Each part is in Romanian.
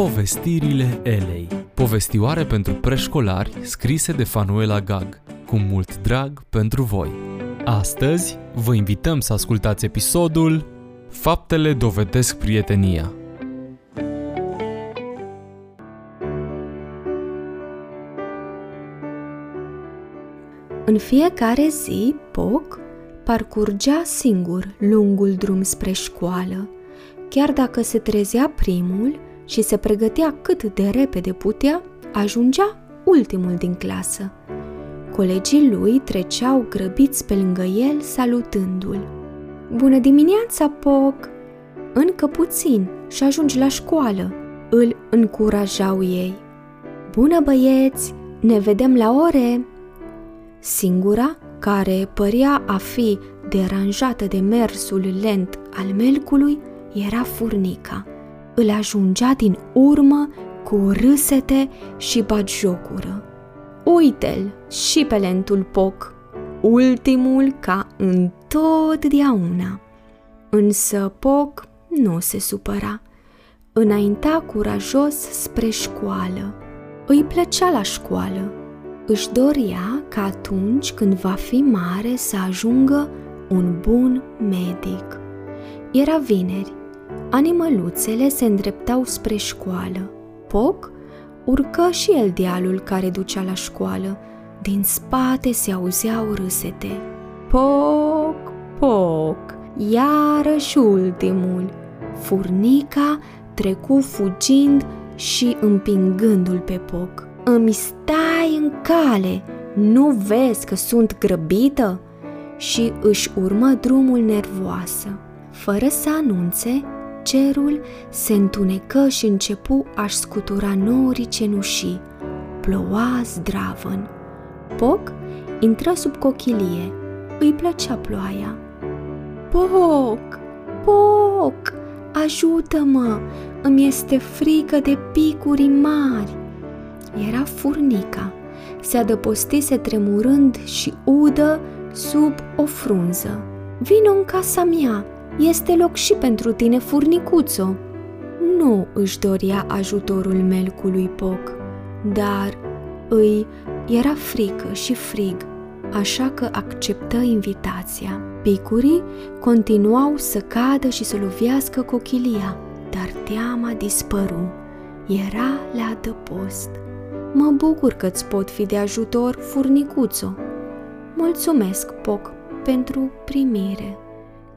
Povestirile Elei. Povestioare pentru preșcolari scrise de Fanuela Gag. Cu mult drag pentru voi. Astăzi vă invităm să ascultați episodul Faptele dovedesc prietenia. În fiecare zi, Poc parcurgea singur lungul drum spre școală. Chiar dacă se trezea primul și se pregătea cât de repede putea, ajungea ultimul din clasă. Colegii lui treceau grăbiți pe lângă el, salutându-l. Bună dimineața, Poc! Încă puțin și ajungi la școală, îl încurajau ei. Bună băieți, ne vedem la ore! Singura, care părea a fi deranjată de mersul lent al melcului, era furnica. Îl ajungea din urmă cu râsete și batjocură. Uite-l și pe lentul poc, ultimul ca întotdeauna. Însă Poc nu se supăra. Înainta curajos spre școală. Îi plăcea la școală își dorea ca atunci când va fi mare să ajungă un bun medic. Era vineri. Animăluțele se îndreptau spre școală. Poc urcă și el dealul care ducea la școală. Din spate se auzeau râsete. Poc, poc, iarăși ultimul. Furnica trecu fugind și împingându-l pe Poc. Îmi stai în cale, nu vezi că sunt grăbită? Și își urmă drumul nervoasă. Fără să anunțe, cerul se întunecă și începu a-și scutura norii cenușii. Ploua zdravăn. Poc intră sub cochilie. Îi plăcea ploaia. Poc! Poc! Ajută-mă! Îmi este frică de picuri mari! era furnica. Se adăpostise tremurând și udă sub o frunză. Vino în casa mea, este loc și pentru tine, furnicuțo. Nu își dorea ajutorul melcului Poc, dar îi era frică și frig, așa că acceptă invitația. Picurii continuau să cadă și să lovească cochilia, dar teama dispăru. Era la adăpost. Mă bucur că îți pot fi de ajutor, furnicuțo. Mulțumesc, Poc, pentru primire.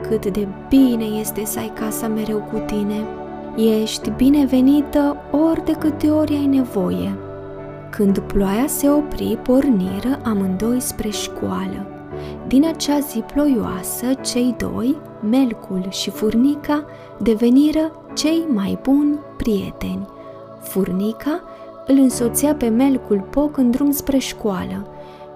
Cât de bine este să ai casa mereu cu tine. Ești binevenită ori de câte ori ai nevoie. Când ploaia se opri, porniră amândoi spre școală. Din acea zi ploioasă, cei doi, Melcul și Furnica, deveniră cei mai buni prieteni. Furnica îl însoțea pe Melcul Poc în drum spre școală.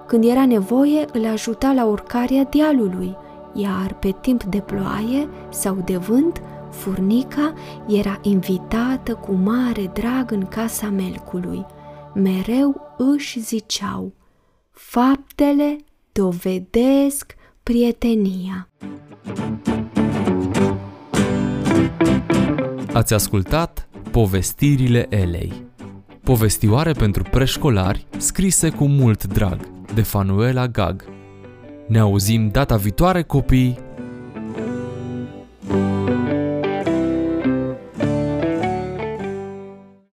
Când era nevoie, îl ajuta la urcarea dealului, iar pe timp de ploaie sau de vânt, furnica era invitată cu mare drag în casa Melcului. Mereu își ziceau, faptele dovedesc prietenia. Ați ascultat povestirile Elei Povestioare pentru preșcolari scrise cu mult drag de Fanuela Gag. Ne auzim data viitoare, copii!